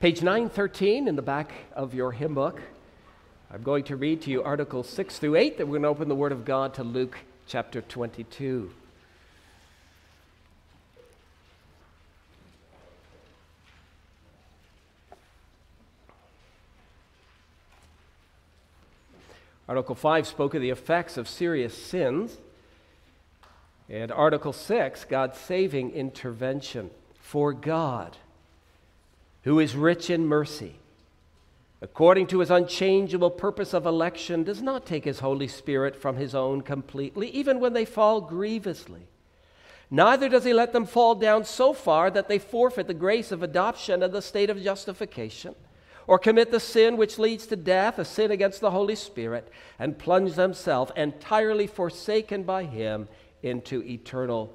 Page 913 in the back of your hymn book. I'm going to read to you Articles 6 through 8, then we're going to open the Word of God to Luke chapter 22. Article 5 spoke of the effects of serious sins. And Article 6, God's saving intervention. For God, who is rich in mercy, according to his unchangeable purpose of election, does not take his Holy Spirit from his own completely, even when they fall grievously. Neither does he let them fall down so far that they forfeit the grace of adoption and the state of justification or commit the sin which leads to death, a sin against the Holy Spirit, and plunge themselves, entirely forsaken by Him, into eternal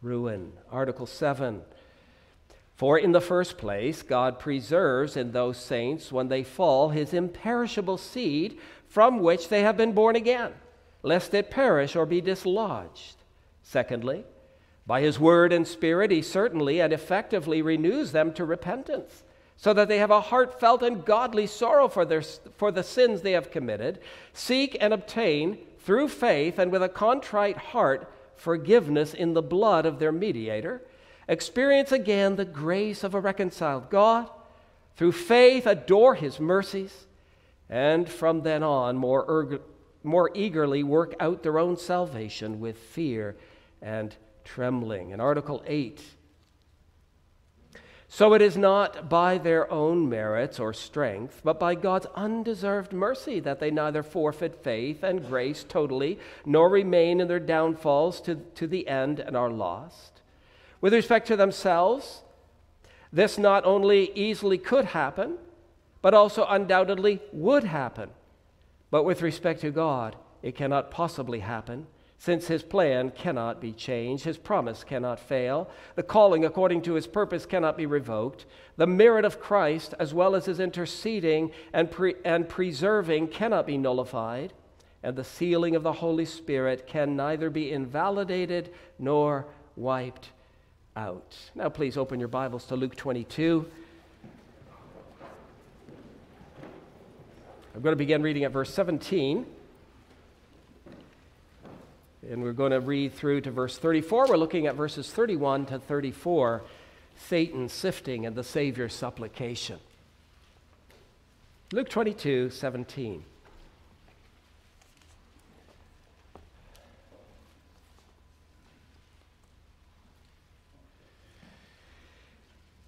ruin. Article 7. For in the first place, God preserves in those saints, when they fall, His imperishable seed from which they have been born again, lest it perish or be dislodged. Secondly, by His word and Spirit, He certainly and effectively renews them to repentance so that they have a heartfelt and godly sorrow for, their, for the sins they have committed, seek and obtain through faith and with a contrite heart forgiveness in the blood of their mediator, experience again the grace of a reconciled God, through faith adore his mercies, and from then on more, erg- more eagerly work out their own salvation with fear and trembling. In Article 8, so it is not by their own merits or strength, but by God's undeserved mercy that they neither forfeit faith and grace totally, nor remain in their downfalls to, to the end and are lost. With respect to themselves, this not only easily could happen, but also undoubtedly would happen. But with respect to God, it cannot possibly happen since his plan cannot be changed, his promise cannot fail, the calling according to his purpose cannot be revoked, the merit of Christ, as well as his interceding and, pre- and preserving, cannot be nullified, and the sealing of the Holy Spirit can neither be invalidated nor wiped out. Now, please open your Bibles to Luke 22. I'm going to begin reading at verse 17. And we're going to read through to verse 34. We're looking at verses 31 to 34 Satan sifting and the Savior's supplication. Luke 22 17.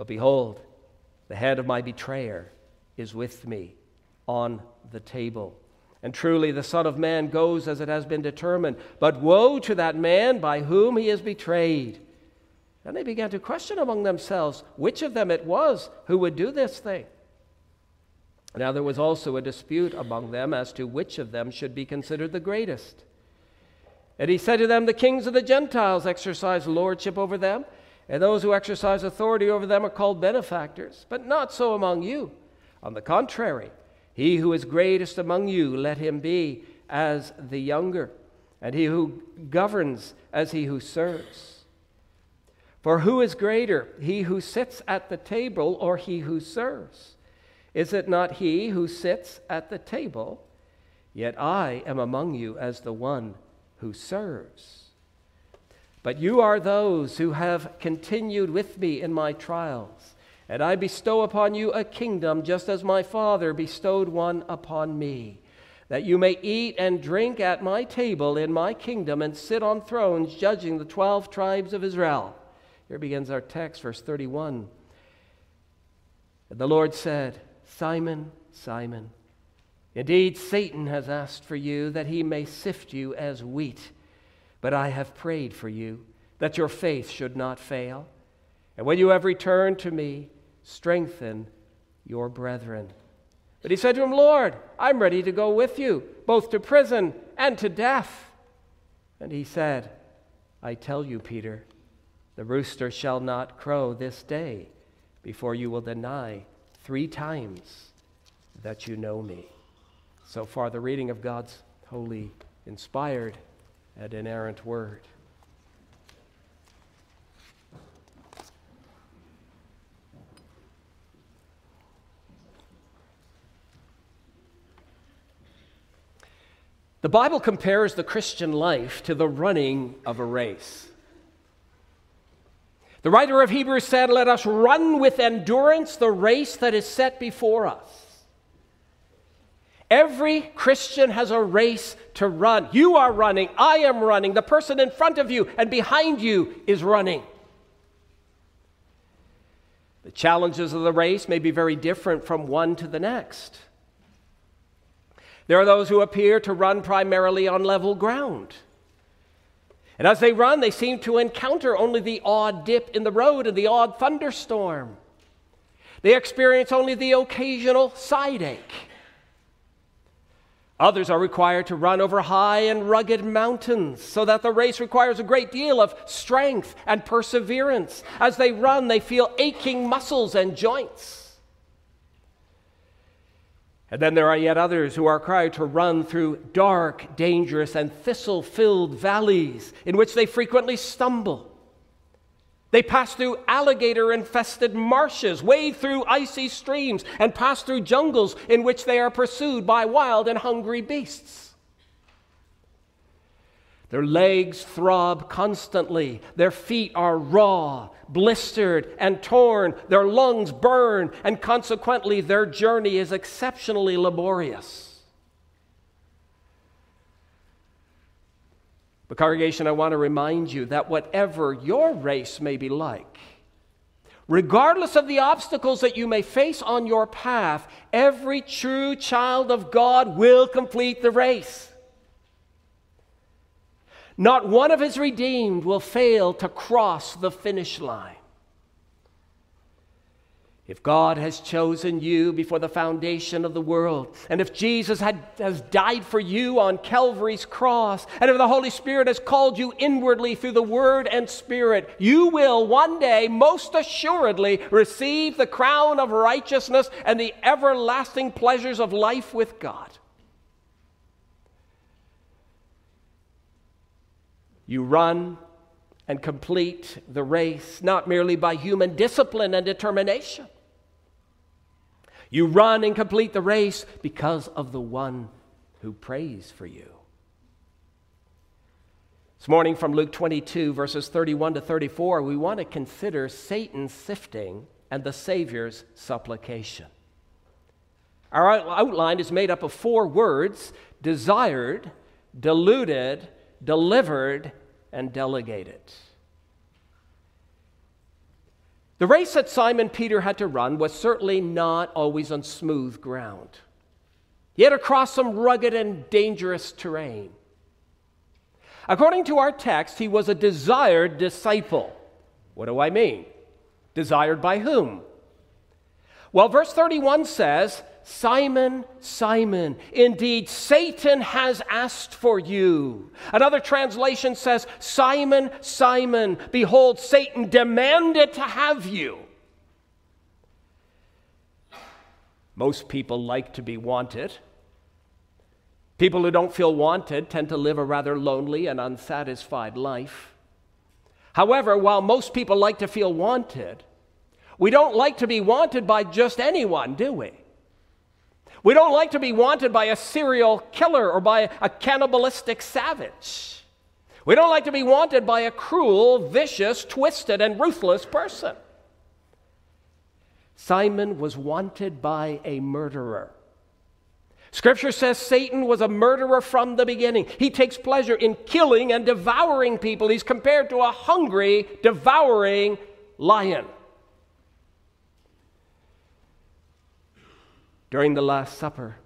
But behold, the head of my betrayer is with me on the table. And truly, the Son of Man goes as it has been determined. But woe to that man by whom he is betrayed. And they began to question among themselves which of them it was who would do this thing. Now there was also a dispute among them as to which of them should be considered the greatest. And he said to them, The kings of the Gentiles exercise lordship over them, and those who exercise authority over them are called benefactors. But not so among you. On the contrary, he who is greatest among you, let him be as the younger, and he who governs as he who serves. For who is greater, he who sits at the table or he who serves? Is it not he who sits at the table? Yet I am among you as the one who serves. But you are those who have continued with me in my trials and I bestow upon you a kingdom, just as my Father bestowed one upon me, that you may eat and drink at my table in my kingdom and sit on thrones judging the 12 tribes of Israel. Here begins our text, verse 31. The Lord said, Simon, Simon, indeed Satan has asked for you that he may sift you as wheat, but I have prayed for you that your faith should not fail. And when you have returned to me, strengthen your brethren. But he said to him, Lord, I'm ready to go with you, both to prison and to death. And he said, I tell you, Peter, the rooster shall not crow this day before you will deny three times that you know me. So far, the reading of God's holy, inspired, and inerrant word. The Bible compares the Christian life to the running of a race. The writer of Hebrews said, Let us run with endurance the race that is set before us. Every Christian has a race to run. You are running, I am running, the person in front of you and behind you is running. The challenges of the race may be very different from one to the next. There are those who appear to run primarily on level ground. And as they run, they seem to encounter only the odd dip in the road and the odd thunderstorm. They experience only the occasional side ache. Others are required to run over high and rugged mountains, so that the race requires a great deal of strength and perseverance. As they run, they feel aching muscles and joints. And then there are yet others who are required to run through dark, dangerous, and thistle filled valleys in which they frequently stumble. They pass through alligator infested marshes, wade through icy streams, and pass through jungles in which they are pursued by wild and hungry beasts. Their legs throb constantly. Their feet are raw, blistered, and torn. Their lungs burn, and consequently, their journey is exceptionally laborious. But, congregation, I want to remind you that whatever your race may be like, regardless of the obstacles that you may face on your path, every true child of God will complete the race. Not one of his redeemed will fail to cross the finish line. If God has chosen you before the foundation of the world, and if Jesus had, has died for you on Calvary's cross, and if the Holy Spirit has called you inwardly through the Word and Spirit, you will one day most assuredly receive the crown of righteousness and the everlasting pleasures of life with God. You run and complete the race not merely by human discipline and determination. You run and complete the race because of the one who prays for you. This morning from Luke 22, verses 31 to 34, we want to consider Satan's sifting and the Savior's supplication. Our outline is made up of four words desired, deluded, delivered, and delegated. The race that Simon Peter had to run was certainly not always on smooth ground. He had to cross some rugged and dangerous terrain. According to our text, he was a desired disciple. What do I mean? Desired by whom? Well, verse 31 says, Simon, Simon, indeed Satan has asked for you. Another translation says, Simon, Simon, behold, Satan demanded to have you. Most people like to be wanted. People who don't feel wanted tend to live a rather lonely and unsatisfied life. However, while most people like to feel wanted, we don't like to be wanted by just anyone, do we? We don't like to be wanted by a serial killer or by a cannibalistic savage. We don't like to be wanted by a cruel, vicious, twisted, and ruthless person. Simon was wanted by a murderer. Scripture says Satan was a murderer from the beginning. He takes pleasure in killing and devouring people. He's compared to a hungry, devouring lion. During the Last Supper.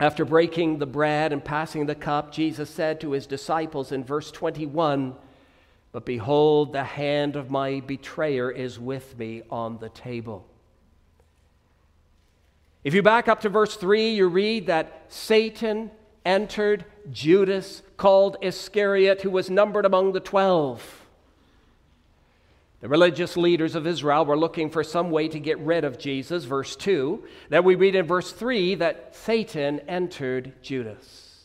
After breaking the bread and passing the cup, Jesus said to his disciples in verse 21 But behold, the hand of my betrayer is with me on the table. If you back up to verse 3, you read that Satan entered Judas, called Iscariot, who was numbered among the twelve. The religious leaders of Israel were looking for some way to get rid of Jesus, verse 2. Then we read in verse 3 that Satan entered Judas.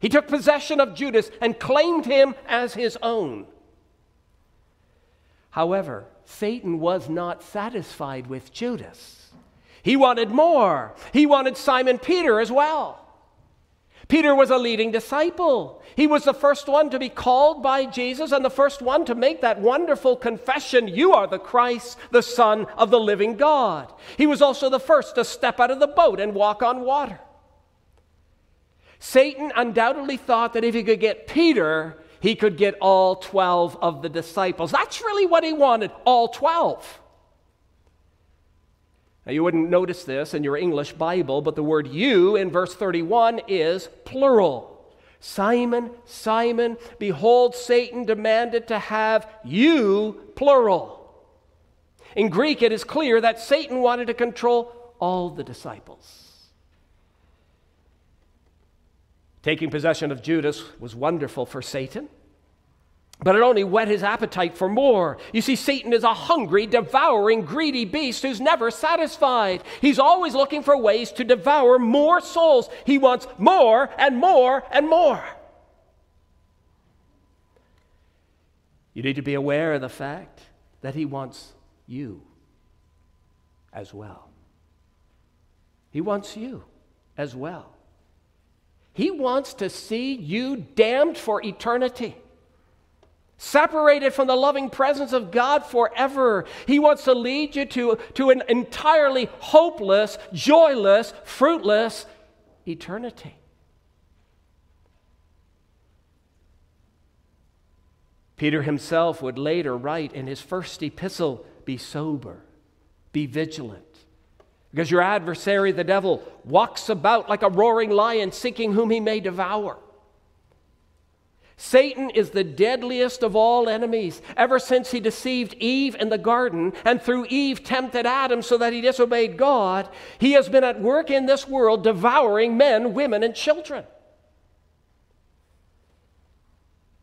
He took possession of Judas and claimed him as his own. However, Satan was not satisfied with Judas. He wanted more. He wanted Simon Peter as well. Peter was a leading disciple. He was the first one to be called by Jesus and the first one to make that wonderful confession You are the Christ, the Son of the living God. He was also the first to step out of the boat and walk on water. Satan undoubtedly thought that if he could get Peter, he could get all 12 of the disciples. That's really what he wanted, all 12. Now, you wouldn't notice this in your English Bible, but the word you in verse 31 is plural. Simon, Simon, behold, Satan demanded to have you, plural. In Greek, it is clear that Satan wanted to control all the disciples. Taking possession of Judas was wonderful for Satan. But it only whet his appetite for more. You see, Satan is a hungry, devouring, greedy beast who's never satisfied. He's always looking for ways to devour more souls. He wants more and more and more. You need to be aware of the fact that he wants you as well. He wants you as well. He wants to see you damned for eternity separated from the loving presence of God forever. He wants to lead you to, to an entirely hopeless, joyless, fruitless eternity. Peter himself would later write in his first epistle Be sober, be vigilant. Because your adversary, the devil, walks about like a roaring lion, seeking whom he may devour. Satan is the deadliest of all enemies. Ever since he deceived Eve in the garden and through Eve tempted Adam so that he disobeyed God, he has been at work in this world devouring men, women, and children.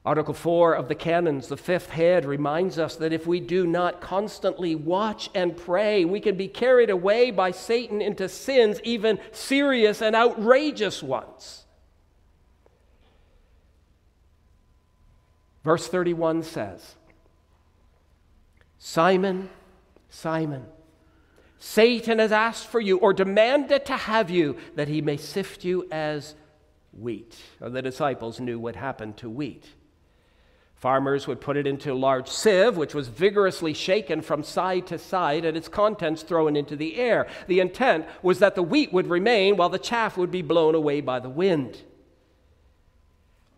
Article 4 of the Canons, the fifth head, reminds us that if we do not constantly watch and pray, we can be carried away by Satan into sins, even serious and outrageous ones. Verse 31 says Simon, Simon, Satan has asked for you or demanded to have you that he may sift you as wheat. Or the disciples knew what happened to wheat. Farmers would put it into a large sieve, which was vigorously shaken from side to side and its contents thrown into the air. The intent was that the wheat would remain while the chaff would be blown away by the wind.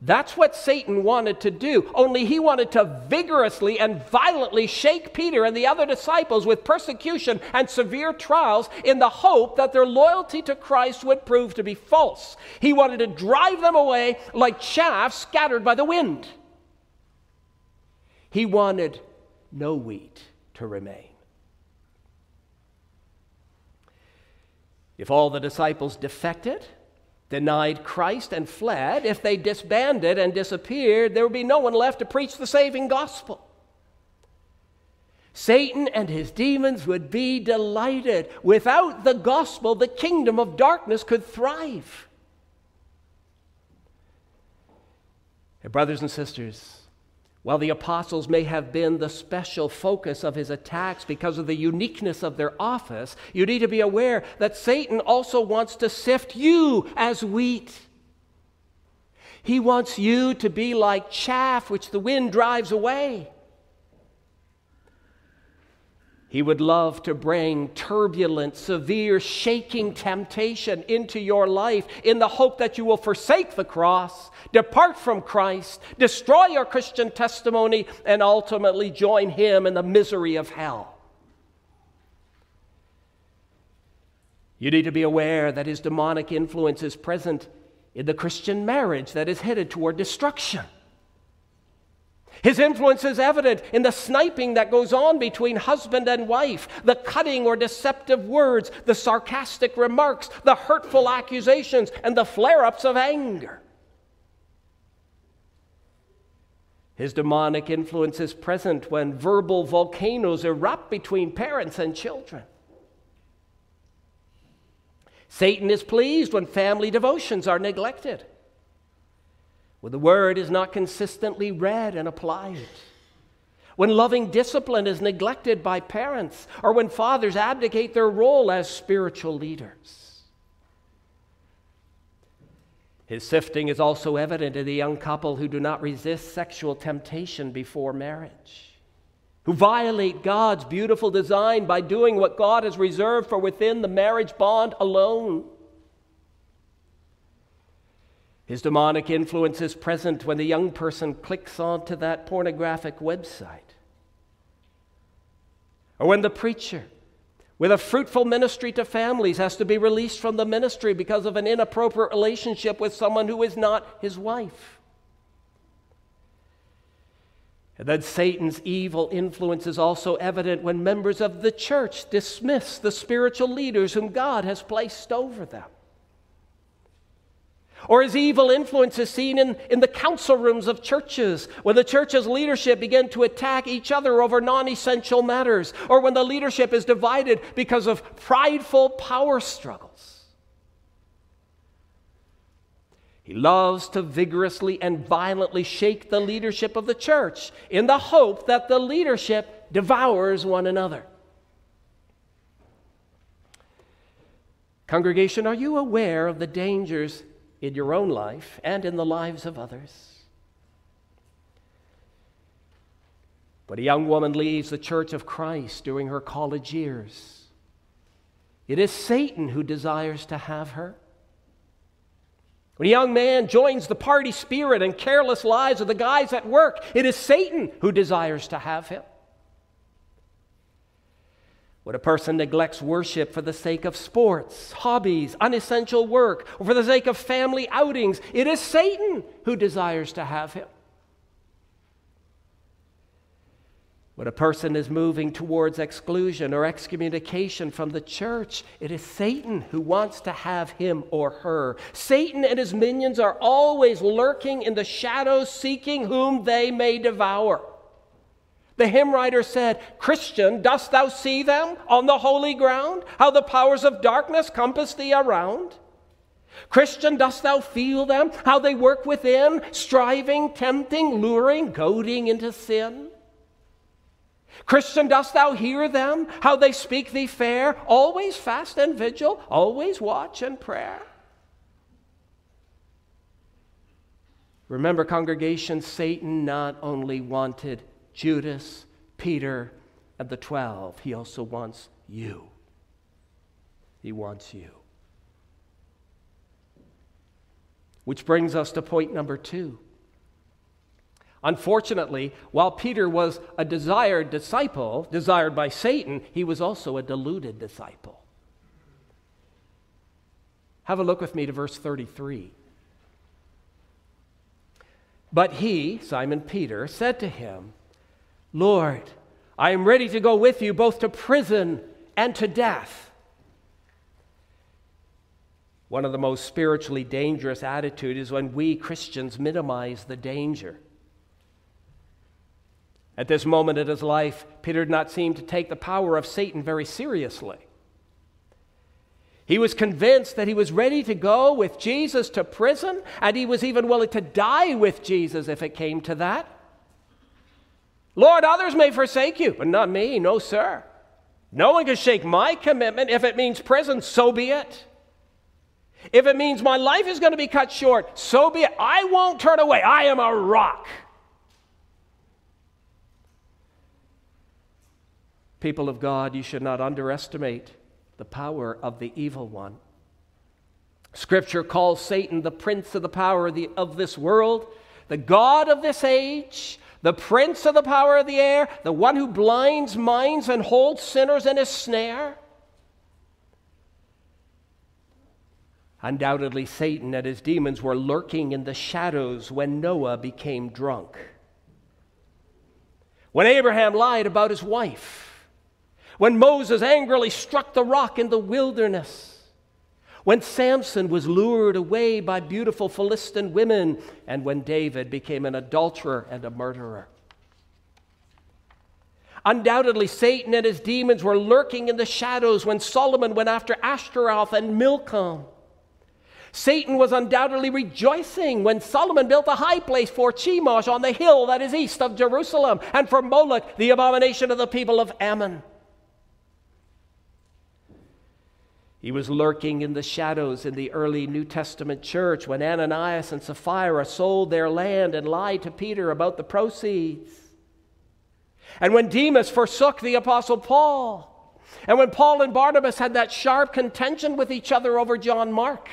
That's what Satan wanted to do, only he wanted to vigorously and violently shake Peter and the other disciples with persecution and severe trials in the hope that their loyalty to Christ would prove to be false. He wanted to drive them away like chaff scattered by the wind. He wanted no wheat to remain. If all the disciples defected, denied Christ and fled, if they disbanded and disappeared, there would be no one left to preach the saving gospel. Satan and his demons would be delighted. Without the gospel, the kingdom of darkness could thrive. Brothers and sisters, while the apostles may have been the special focus of his attacks because of the uniqueness of their office, you need to be aware that Satan also wants to sift you as wheat. He wants you to be like chaff which the wind drives away. He would love to bring turbulent, severe, shaking temptation into your life in the hope that you will forsake the cross, depart from Christ, destroy your Christian testimony, and ultimately join Him in the misery of hell. You need to be aware that His demonic influence is present in the Christian marriage that is headed toward destruction. His influence is evident in the sniping that goes on between husband and wife, the cutting or deceptive words, the sarcastic remarks, the hurtful accusations, and the flare ups of anger. His demonic influence is present when verbal volcanoes erupt between parents and children. Satan is pleased when family devotions are neglected when the word is not consistently read and applied, when loving discipline is neglected by parents, or when fathers abdicate their role as spiritual leaders. His sifting is also evident in the young couple who do not resist sexual temptation before marriage, who violate God's beautiful design by doing what God has reserved for within the marriage bond alone. His demonic influence is present when the young person clicks onto that pornographic website. Or when the preacher, with a fruitful ministry to families, has to be released from the ministry because of an inappropriate relationship with someone who is not his wife. And then Satan's evil influence is also evident when members of the church dismiss the spiritual leaders whom God has placed over them. Or his evil influence is seen in, in the council rooms of churches, when the church's leadership begin to attack each other over non essential matters, or when the leadership is divided because of prideful power struggles. He loves to vigorously and violently shake the leadership of the church in the hope that the leadership devours one another. Congregation, are you aware of the dangers in your own life and in the lives of others. When a young woman leaves the church of Christ during her college years, it is Satan who desires to have her. When a young man joins the party spirit and careless lives of the guys at work, it is Satan who desires to have him. When a person neglects worship for the sake of sports, hobbies, unessential work, or for the sake of family outings, it is Satan who desires to have him. When a person is moving towards exclusion or excommunication from the church, it is Satan who wants to have him or her. Satan and his minions are always lurking in the shadows, seeking whom they may devour. The hymn writer said, Christian, dost thou see them on the holy ground? How the powers of darkness compass thee around? Christian, dost thou feel them? How they work within, striving, tempting, luring, goading into sin? Christian, dost thou hear them? How they speak thee fair? Always fast and vigil, always watch and prayer. Remember, congregation, Satan not only wanted Judas, Peter, and the 12. He also wants you. He wants you. Which brings us to point number two. Unfortunately, while Peter was a desired disciple, desired by Satan, he was also a deluded disciple. Have a look with me to verse 33. But he, Simon Peter, said to him, Lord, I am ready to go with you both to prison and to death. One of the most spiritually dangerous attitudes is when we Christians minimize the danger. At this moment in his life, Peter did not seem to take the power of Satan very seriously. He was convinced that he was ready to go with Jesus to prison, and he was even willing to die with Jesus if it came to that. Lord, others may forsake you, but not me. No, sir. No one can shake my commitment. If it means prison, so be it. If it means my life is going to be cut short, so be it. I won't turn away. I am a rock. People of God, you should not underestimate the power of the evil one. Scripture calls Satan the prince of the power of, the, of this world, the God of this age, the prince of the power of the air, the one who blinds minds and holds sinners in his snare. Undoubtedly, Satan and his demons were lurking in the shadows when Noah became drunk. when Abraham lied about his wife, when Moses angrily struck the rock in the wilderness, when Samson was lured away by beautiful Philistine women, and when David became an adulterer and a murderer. Undoubtedly, Satan and his demons were lurking in the shadows when Solomon went after Ashtaroth and Milcom. Satan was undoubtedly rejoicing when Solomon built a high place for Chemosh on the hill that is east of Jerusalem, and for Moloch, the abomination of the people of Ammon. He was lurking in the shadows in the early New Testament church when Ananias and Sapphira sold their land and lied to Peter about the proceeds. And when Demas forsook the Apostle Paul. And when Paul and Barnabas had that sharp contention with each other over John Mark.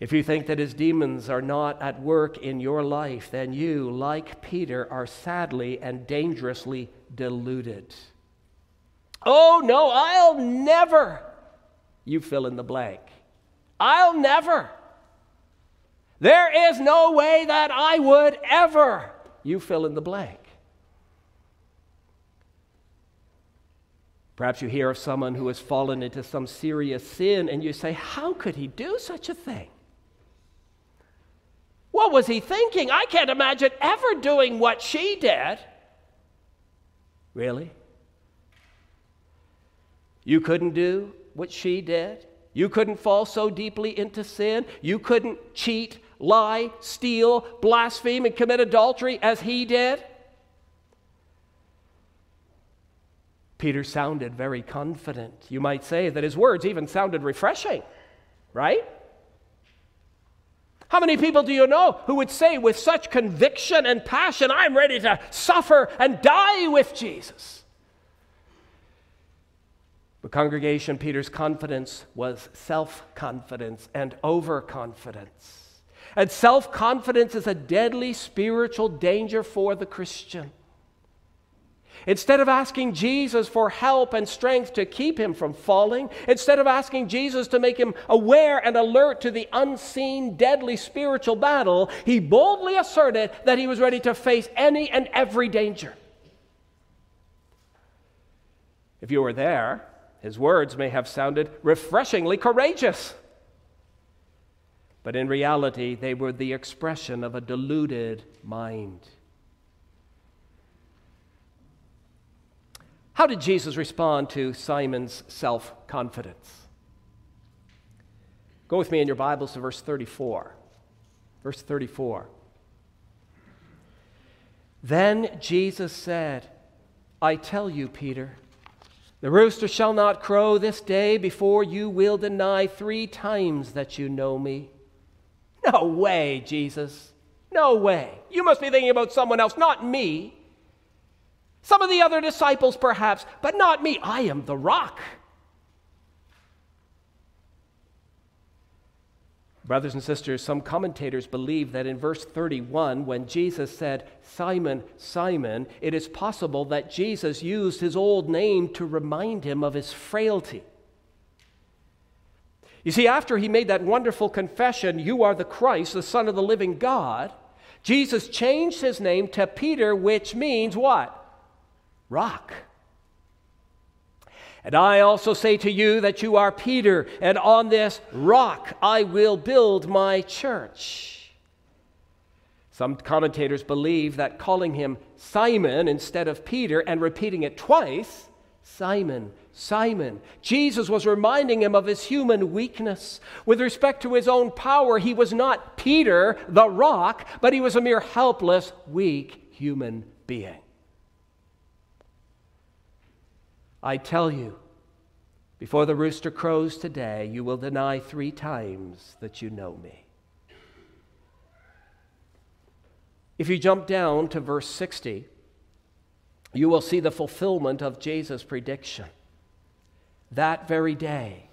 If you think that his demons are not at work in your life, then you, like Peter, are sadly and dangerously deluded. Oh, no, I'll never. You fill in the blank. I'll never. There is no way that I would ever. You fill in the blank. Perhaps you hear of someone who has fallen into some serious sin and you say, How could he do such a thing? What was he thinking? I can't imagine ever doing what she did. Really? You couldn't do what she did? You couldn't fall so deeply into sin? You couldn't cheat, lie, steal, blaspheme, and commit adultery as he did? Peter sounded very confident. You might say that his words even sounded refreshing, right? How many people do you know who would say with such conviction and passion, I'm ready to suffer and die with Jesus? The congregation, Peter's confidence was self confidence and overconfidence. And self confidence is a deadly spiritual danger for the Christian. Instead of asking Jesus for help and strength to keep him from falling, instead of asking Jesus to make him aware and alert to the unseen, deadly spiritual battle, he boldly asserted that he was ready to face any and every danger. If you were there, his words may have sounded refreshingly courageous. But in reality, they were the expression of a deluded mind. How did Jesus respond to Simon's self confidence? Go with me in your Bibles to verse 34. Verse 34. Then Jesus said, I tell you, Peter, the rooster shall not crow this day before you will deny three times that you know me. No way, Jesus. No way. You must be thinking about someone else, not me. Some of the other disciples, perhaps, but not me. I am the rock. Brothers and sisters, some commentators believe that in verse 31, when Jesus said, Simon, Simon, it is possible that Jesus used his old name to remind him of his frailty. You see, after he made that wonderful confession, You are the Christ, the Son of the living God, Jesus changed his name to Peter, which means what? rock. And I also say to you that you are Peter, and on this rock I will build my church. Some commentators believe that calling him Simon instead of Peter and repeating it twice, Simon, Simon. Jesus was reminding him of his human weakness. With respect to his own power, he was not Peter, the rock, but he was a mere helpless, weak human being. I tell you, before the rooster crows today, you will deny three times that you know me. If you jump down to verse 60, you will see the fulfillment of Jesus' prediction. That very day,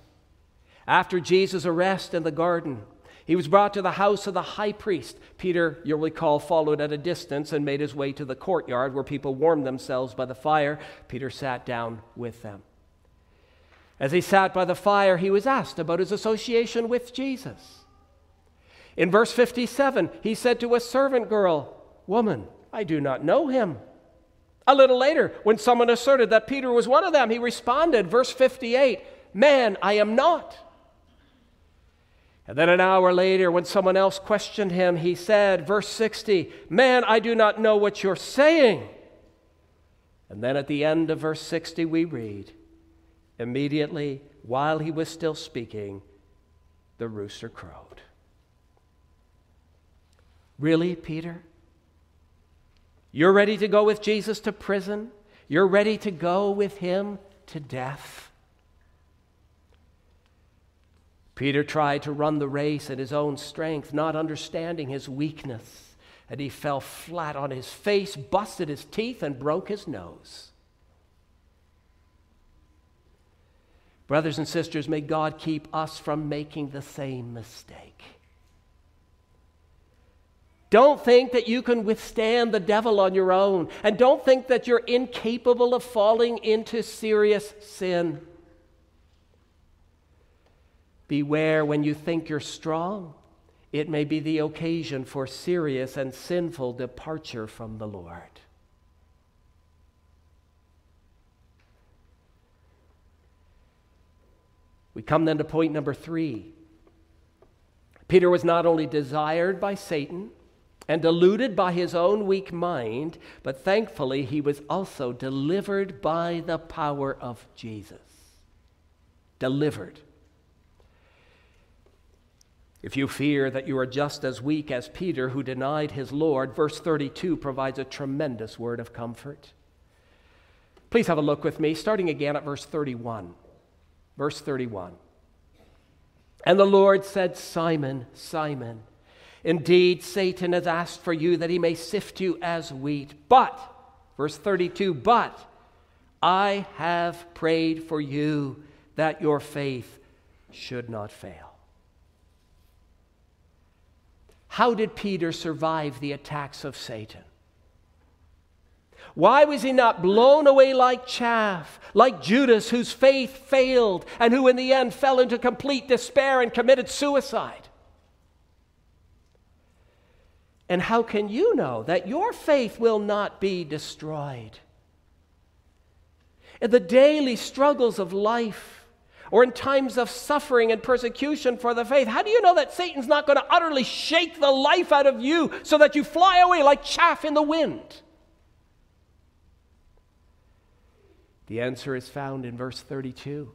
after Jesus' arrest in the garden, he was brought to the house of the high priest. Peter, you'll recall, followed at a distance and made his way to the courtyard where people warmed themselves by the fire. Peter sat down with them. As he sat by the fire, he was asked about his association with Jesus. In verse 57, he said to a servant girl, Woman, I do not know him. A little later, when someone asserted that Peter was one of them, he responded, verse 58, Man, I am not. And then an hour later, when someone else questioned him, he said, verse 60, Man, I do not know what you're saying. And then at the end of verse 60, we read, Immediately, while he was still speaking, the rooster crowed. Really, Peter? You're ready to go with Jesus to prison? You're ready to go with him to death? Peter tried to run the race in his own strength, not understanding his weakness, and he fell flat on his face, busted his teeth, and broke his nose. Brothers and sisters, may God keep us from making the same mistake. Don't think that you can withstand the devil on your own. And don't think that you're incapable of falling into serious sin. Beware when you think you're strong, it may be the occasion for serious and sinful departure from the Lord. We come then to point number three. Peter was not only desired by Satan, and deluded by his own weak mind, but thankfully he was also delivered by the power of Jesus. Delivered. If you fear that you are just as weak as Peter, who denied his Lord, verse 32 provides a tremendous word of comfort. Please have a look with me, starting again at verse 31. Verse 31. And the Lord said, Simon, Simon, Indeed, Satan has asked for you that he may sift you as wheat. But, verse 32, but I have prayed for you that your faith should not fail. How did Peter survive the attacks of Satan? Why was he not blown away like chaff, like Judas, whose faith failed and who in the end fell into complete despair and committed suicide? And how can you know that your faith will not be destroyed? In the daily struggles of life, or in times of suffering and persecution for the faith, how do you know that Satan's not going to utterly shake the life out of you so that you fly away like chaff in the wind? The answer is found in verse 32.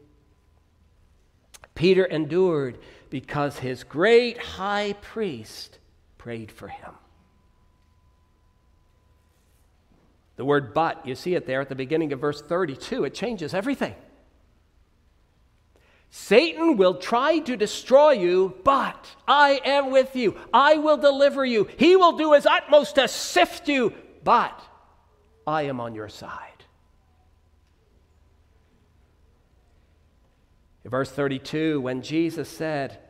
Peter endured because his great high priest prayed for him. The word but, you see it there at the beginning of verse 32, it changes everything. Satan will try to destroy you, but I am with you. I will deliver you. He will do his utmost to sift you, but I am on your side. In verse 32, when Jesus said,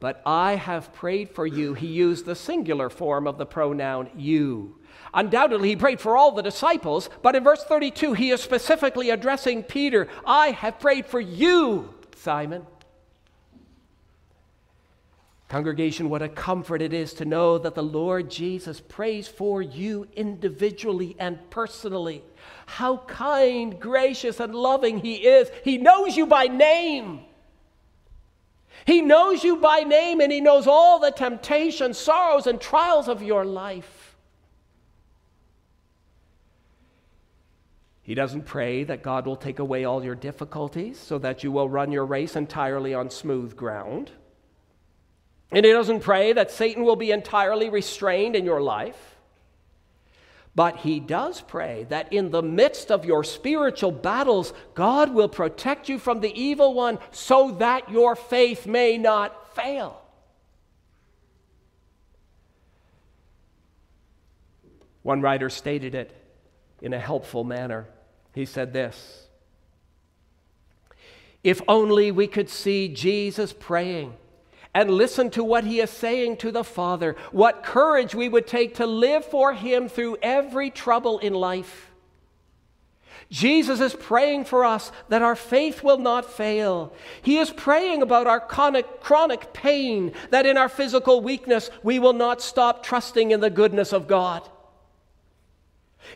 But I have prayed for you, he used the singular form of the pronoun you. Undoubtedly, he prayed for all the disciples, but in verse 32, he is specifically addressing Peter I have prayed for you, Simon. Congregation, what a comfort it is to know that the Lord Jesus prays for you individually and personally. How kind, gracious, and loving He is. He knows you by name. He knows you by name and He knows all the temptations, sorrows, and trials of your life. He doesn't pray that God will take away all your difficulties so that you will run your race entirely on smooth ground. And he doesn't pray that Satan will be entirely restrained in your life. But he does pray that in the midst of your spiritual battles, God will protect you from the evil one so that your faith may not fail. One writer stated it in a helpful manner. He said this If only we could see Jesus praying and listen to what he is saying to the Father, what courage we would take to live for him through every trouble in life. Jesus is praying for us that our faith will not fail. He is praying about our chronic, chronic pain, that in our physical weakness we will not stop trusting in the goodness of God.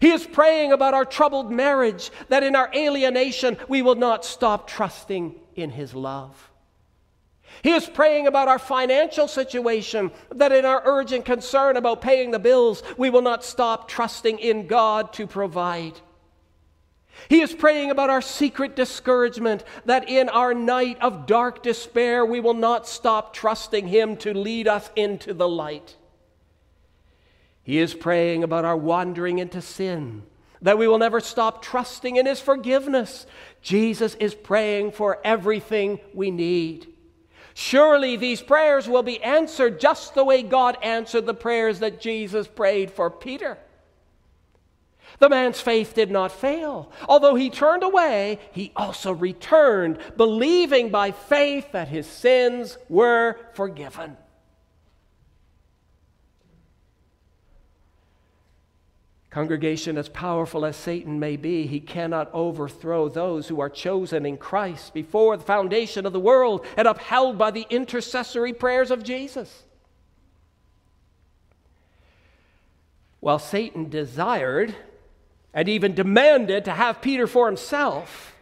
He is praying about our troubled marriage, that in our alienation we will not stop trusting in His love. He is praying about our financial situation, that in our urgent concern about paying the bills, we will not stop trusting in God to provide. He is praying about our secret discouragement, that in our night of dark despair, we will not stop trusting Him to lead us into the light. He is praying about our wandering into sin, that we will never stop trusting in His forgiveness. Jesus is praying for everything we need. Surely these prayers will be answered just the way God answered the prayers that Jesus prayed for Peter. The man's faith did not fail. Although he turned away, he also returned, believing by faith that his sins were forgiven. Congregation, as powerful as Satan may be, he cannot overthrow those who are chosen in Christ before the foundation of the world and upheld by the intercessory prayers of Jesus. While Satan desired and even demanded to have Peter for himself,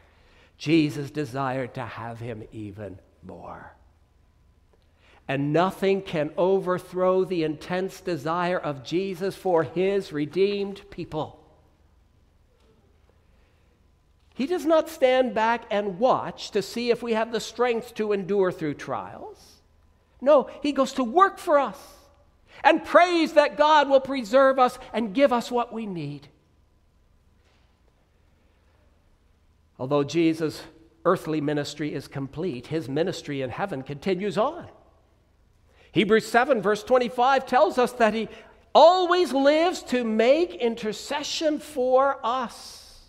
Jesus desired to have him even more and nothing can overthrow the intense desire of Jesus for his redeemed people. He does not stand back and watch to see if we have the strength to endure through trials. No, he goes to work for us and prays that God will preserve us and give us what we need. Although Jesus' earthly ministry is complete, his ministry in heaven continues on. Hebrews 7, verse 25, tells us that He always lives to make intercession for us.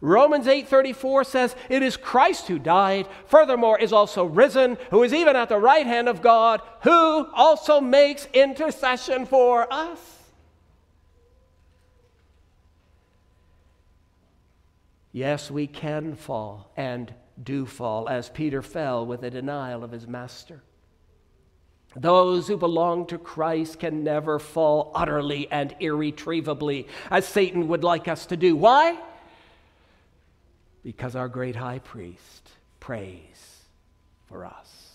Romans 8:34 says, "It is Christ who died, furthermore is also risen, who is even at the right hand of God, who also makes intercession for us." Yes, we can fall and do fall as Peter fell with a denial of his master. Those who belong to Christ can never fall utterly and irretrievably, as Satan would like us to do. Why? Because our great high priest prays for us.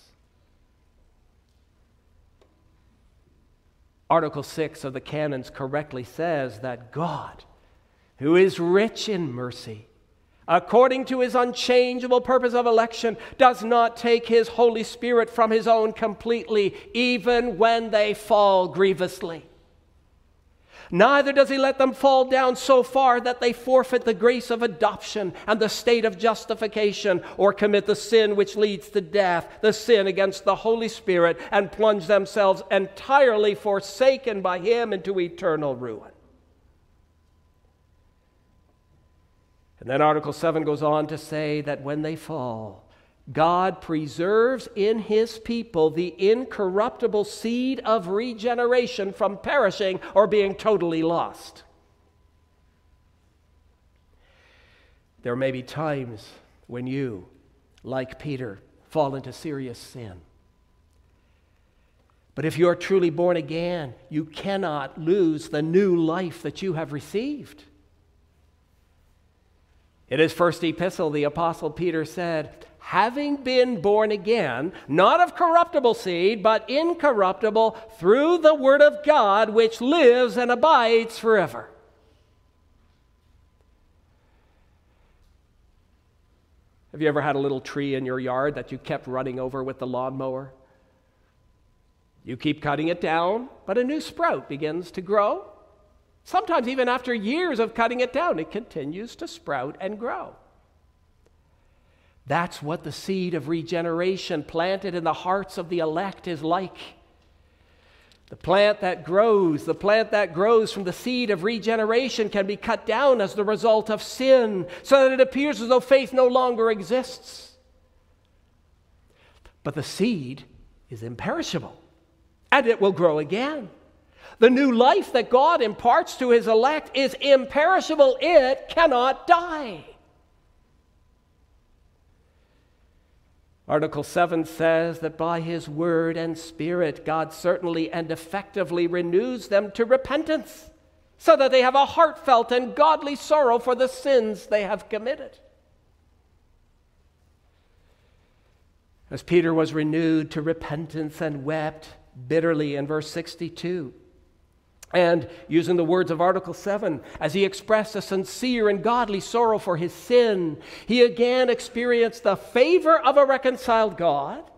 Article 6 of the canons correctly says that God, who is rich in mercy, according to his unchangeable purpose of election, does not take his Holy Spirit from his own completely, even when they fall grievously. Neither does he let them fall down so far that they forfeit the grace of adoption and the state of justification, or commit the sin which leads to death, the sin against the Holy Spirit, and plunge themselves entirely forsaken by him into eternal ruin. And then Article 7 goes on to say that when they fall, God preserves in his people the incorruptible seed of regeneration from perishing or being totally lost. There may be times when you, like Peter, fall into serious sin. But if you're truly born again, you cannot lose the new life that you have received. In his first epistle, the Apostle Peter said, Having been born again, not of corruptible seed, but incorruptible, through the Word of God, which lives and abides forever. Have you ever had a little tree in your yard that you kept running over with the lawnmower? You keep cutting it down, but a new sprout begins to grow. Sometimes, even after years of cutting it down, it continues to sprout and grow. That's what the seed of regeneration planted in the hearts of the elect is like. The plant that grows, the plant that grows from the seed of regeneration can be cut down as the result of sin, so that it appears as though faith no longer exists. But the seed is imperishable, and it will grow again. The new life that God imparts to his elect is imperishable, it cannot die. Article 7 says that by his word and spirit, God certainly and effectively renews them to repentance. so that they have a heartfelt and godly sorrow for the sins they have committed. As Peter was renewed to repentance and wept bitterly in verse 62. And using the words of Article 7, as he expressed a sincere and godly sorrow for his sin, he again experienced the favor of a reconciled God,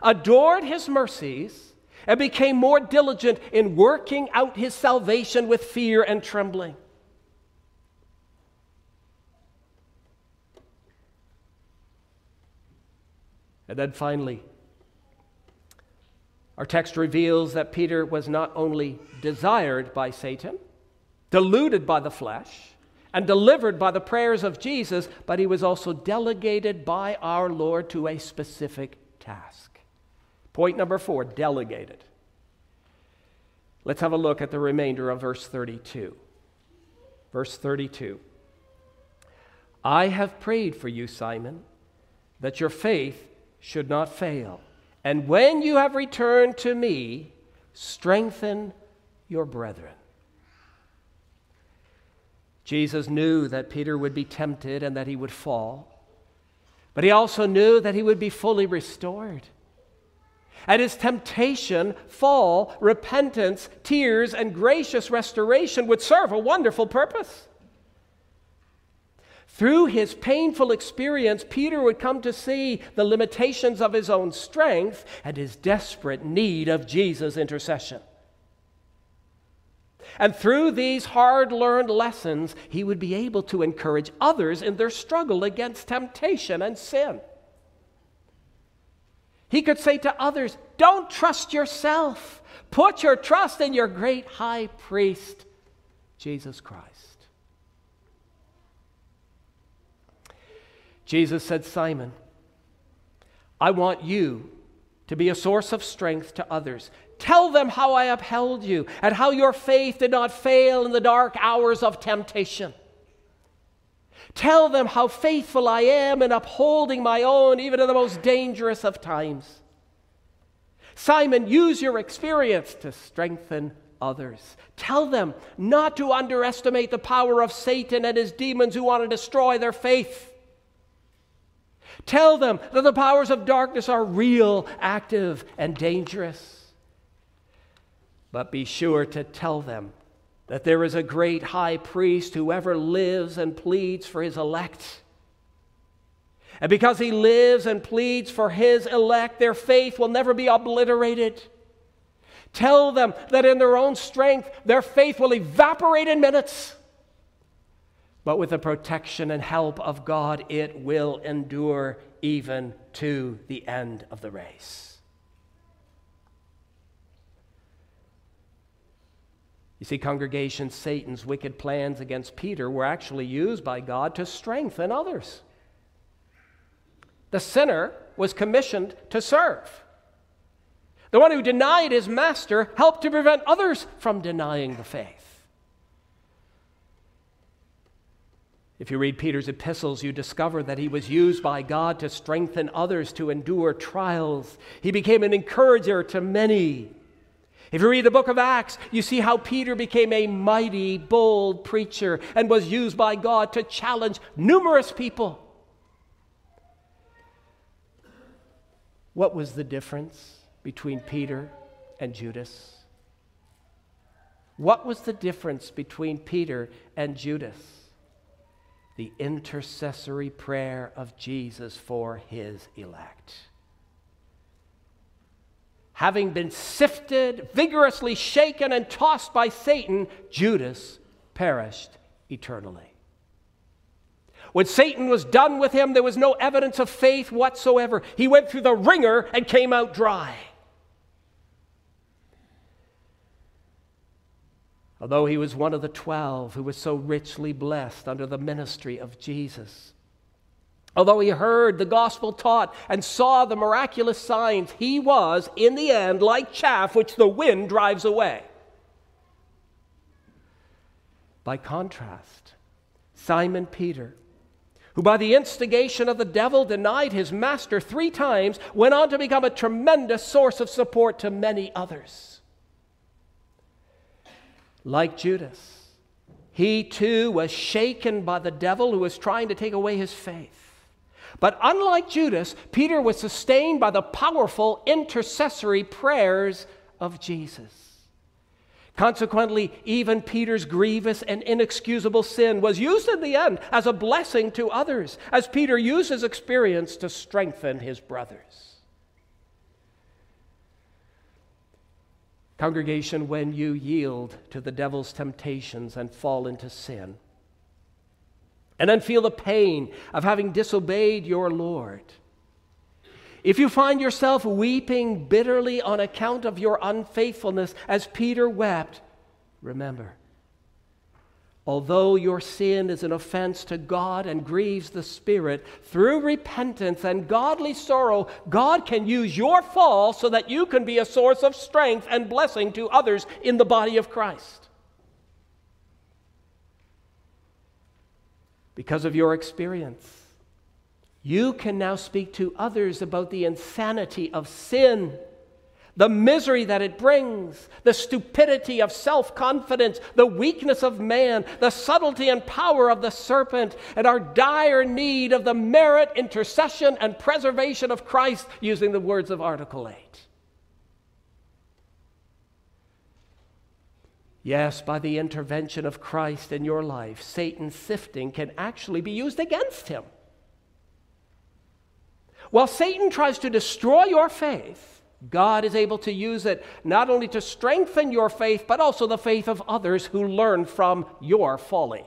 adored his mercies, and became more diligent in working out his salvation with fear and trembling. And then finally, our text reveals that Peter was not only desired by Satan, deluded by the flesh, and delivered by the prayers of Jesus, but he was also delegated by our Lord to a specific task. Point number four delegated. Let's have a look at the remainder of verse 32. Verse 32 I have prayed for you, Simon, that your faith should not fail. And when you have returned to me, strengthen your brethren. Jesus knew that Peter would be tempted and that he would fall, but he also knew that he would be fully restored. At his temptation, fall, repentance, tears, and gracious restoration would serve a wonderful purpose. Through his painful experience, Peter would come to see the limitations of his own strength and his desperate need of Jesus' intercession. And through these hard learned lessons, he would be able to encourage others in their struggle against temptation and sin. He could say to others, Don't trust yourself, put your trust in your great high priest, Jesus Christ. Jesus said, Simon, I want you to be a source of strength to others. Tell them how I upheld you and how your faith did not fail in the dark hours of temptation. Tell them how faithful I am in upholding my own, even in the most dangerous of times. Simon, use your experience to strengthen others. Tell them not to underestimate the power of Satan and his demons who want to destroy their faith. Tell them that the powers of darkness are real, active, and dangerous. But be sure to tell them that there is a great high priest who ever lives and pleads for his elect. And because he lives and pleads for his elect, their faith will never be obliterated. Tell them that in their own strength, their faith will evaporate in minutes. But with the protection and help of God, it will endure even to the end of the race. You see, congregation, Satan's wicked plans against Peter were actually used by God to strengthen others. The sinner was commissioned to serve. The one who denied his master helped to prevent others from denying the faith. If you read Peter's epistles, you discover that he was used by God to strengthen others to endure trials. He became an encourager to many. If you read the book of Acts, you see how Peter became a mighty, bold preacher and was used by God to challenge numerous people. What was the difference between Peter and Judas? What was the difference between Peter and Judas? The intercessory prayer of Jesus for his elect. Having been sifted, vigorously shaken, and tossed by Satan, Judas perished eternally. When Satan was done with him, there was no evidence of faith whatsoever. He went through the wringer and came out dry. Although he was one of the twelve who was so richly blessed under the ministry of Jesus. Although he heard the gospel taught and saw the miraculous signs, he was, in the end, like chaff which the wind drives away. By contrast, Simon Peter, who by the instigation of the devil denied his master three times, went on to become a tremendous source of support to many others like Judas, he too was shaken by the devil who was trying to take away his faith. But unlike Judas, Peter was sustained by the powerful intercessory prayers of Jesus. Consequently, even Peter's grievous and inexcusable sin was used in the end as a blessing to others, as Peter used his experience to strengthen his brothers. Congregation, when you yield to the devil's temptations and fall into sin, and then feel the pain of having disobeyed your Lord, if you find yourself weeping bitterly on account of your unfaithfulness, as Peter wept, remember Although your sin is an offense to God and grieves the Spirit, through repentance and godly sorrow, God can use your fall so that you can be a source of strength and blessing to others in the body of Christ. Because of your experience, you can now speak to others about the insanity of sin the misery that it brings, the stupidity of self confidence, the weakness of man, the subtlety and power of the serpent, and our dire need of the merit, intercession, and preservation of Christ, using the words of Article 8. Yes, by the intervention of Christ in your life, Satan's sifting can actually be used against him. While Satan tries to destroy your faith, God is able to use it not only to strengthen your faith, but also the faith of others who learn from your folly.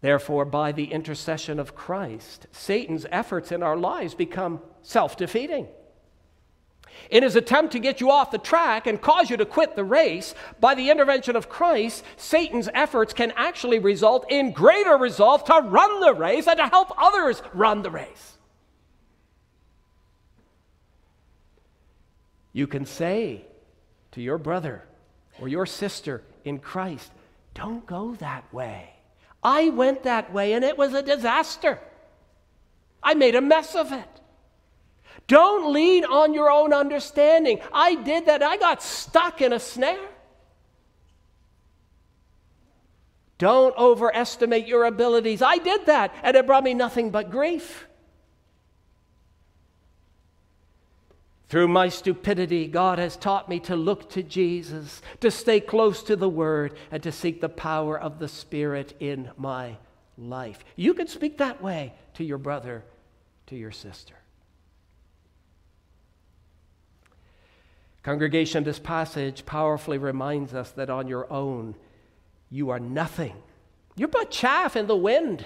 Therefore, by the intercession of Christ, Satan's efforts in our lives become self defeating. In his attempt to get you off the track and cause you to quit the race, by the intervention of Christ, Satan's efforts can actually result in greater resolve to run the race and to help others run the race. You can say to your brother or your sister in Christ, don't go that way. I went that way and it was a disaster. I made a mess of it. Don't lean on your own understanding. I did that. I got stuck in a snare. Don't overestimate your abilities. I did that, and it brought me nothing but grief. Through my stupidity, God has taught me to look to Jesus, to stay close to the Word, and to seek the power of the Spirit in my life. You can speak that way to your brother, to your sister. Congregation, this passage powerfully reminds us that on your own, you are nothing. You're but chaff in the wind.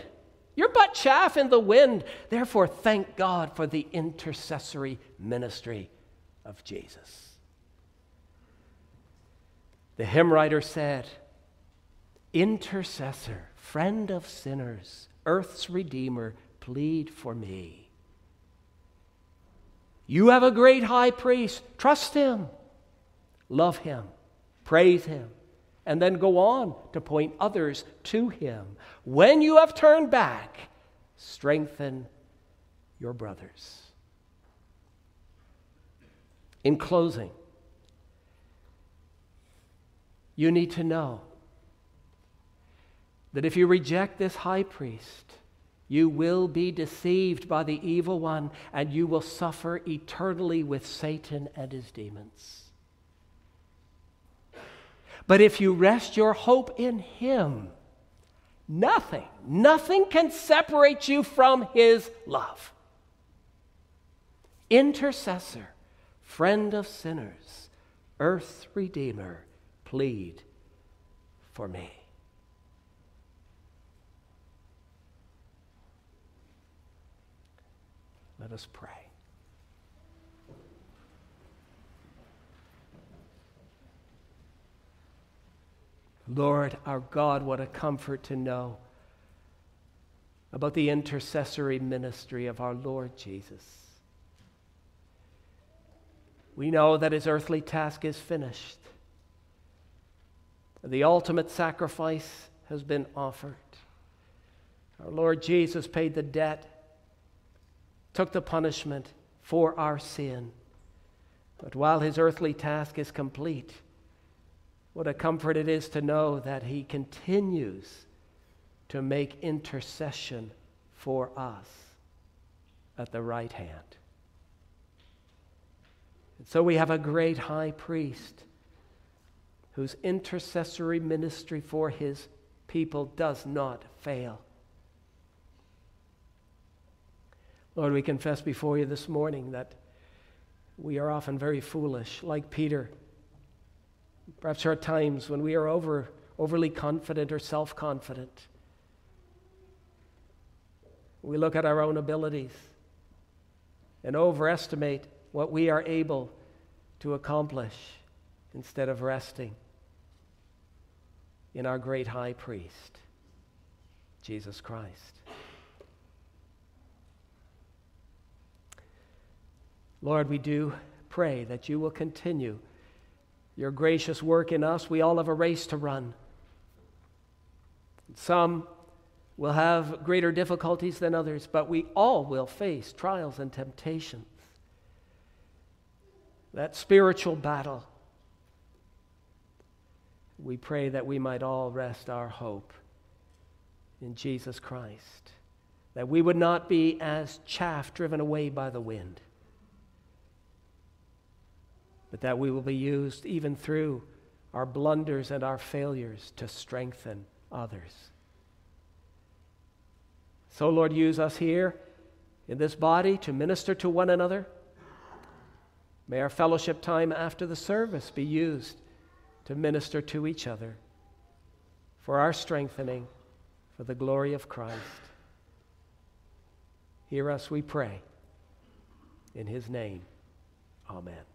You're but chaff in the wind. Therefore, thank God for the intercessory ministry of Jesus. The hymn writer said, Intercessor, friend of sinners, earth's redeemer, plead for me. You have a great high priest. Trust him, love him, praise him, and then go on to point others to him. When you have turned back, strengthen your brothers. In closing, you need to know that if you reject this high priest, you will be deceived by the evil one and you will suffer eternally with Satan and his demons. But if you rest your hope in him, nothing, nothing can separate you from his love. Intercessor friend of sinners, earth's redeemer, plead for me. Let us pray. Lord, our God, what a comfort to know about the intercessory ministry of our Lord Jesus. We know that his earthly task is finished. The ultimate sacrifice has been offered. Our Lord Jesus paid the debt, took the punishment for our sin. But while his earthly task is complete, What a comfort it is to know that He continues to make intercession for us at the right hand. And so we have a great high priest whose intercessory ministry for his people does not fail. Lord, we confess before you this morning that we are often very foolish, like Peter. Perhaps there are times when we are over, overly confident or self confident. We look at our own abilities and overestimate what we are able to accomplish instead of resting in our great high priest, Jesus Christ. Lord, we do pray that you will continue your gracious work in us. We all have a race to run. Some will have greater difficulties than others, but we all will face trials and temptations. That spiritual battle. We pray that we might all rest our hope in Jesus Christ, that we would not be as chaff driven away by the wind but that we will be used even through our blunders and our failures to strengthen others. So, Lord, use us here in this body to minister to one another. May our fellowship time after the service be used to minister to each other for our strengthening, for the glory of Christ. Hear us, we pray. In his name, amen.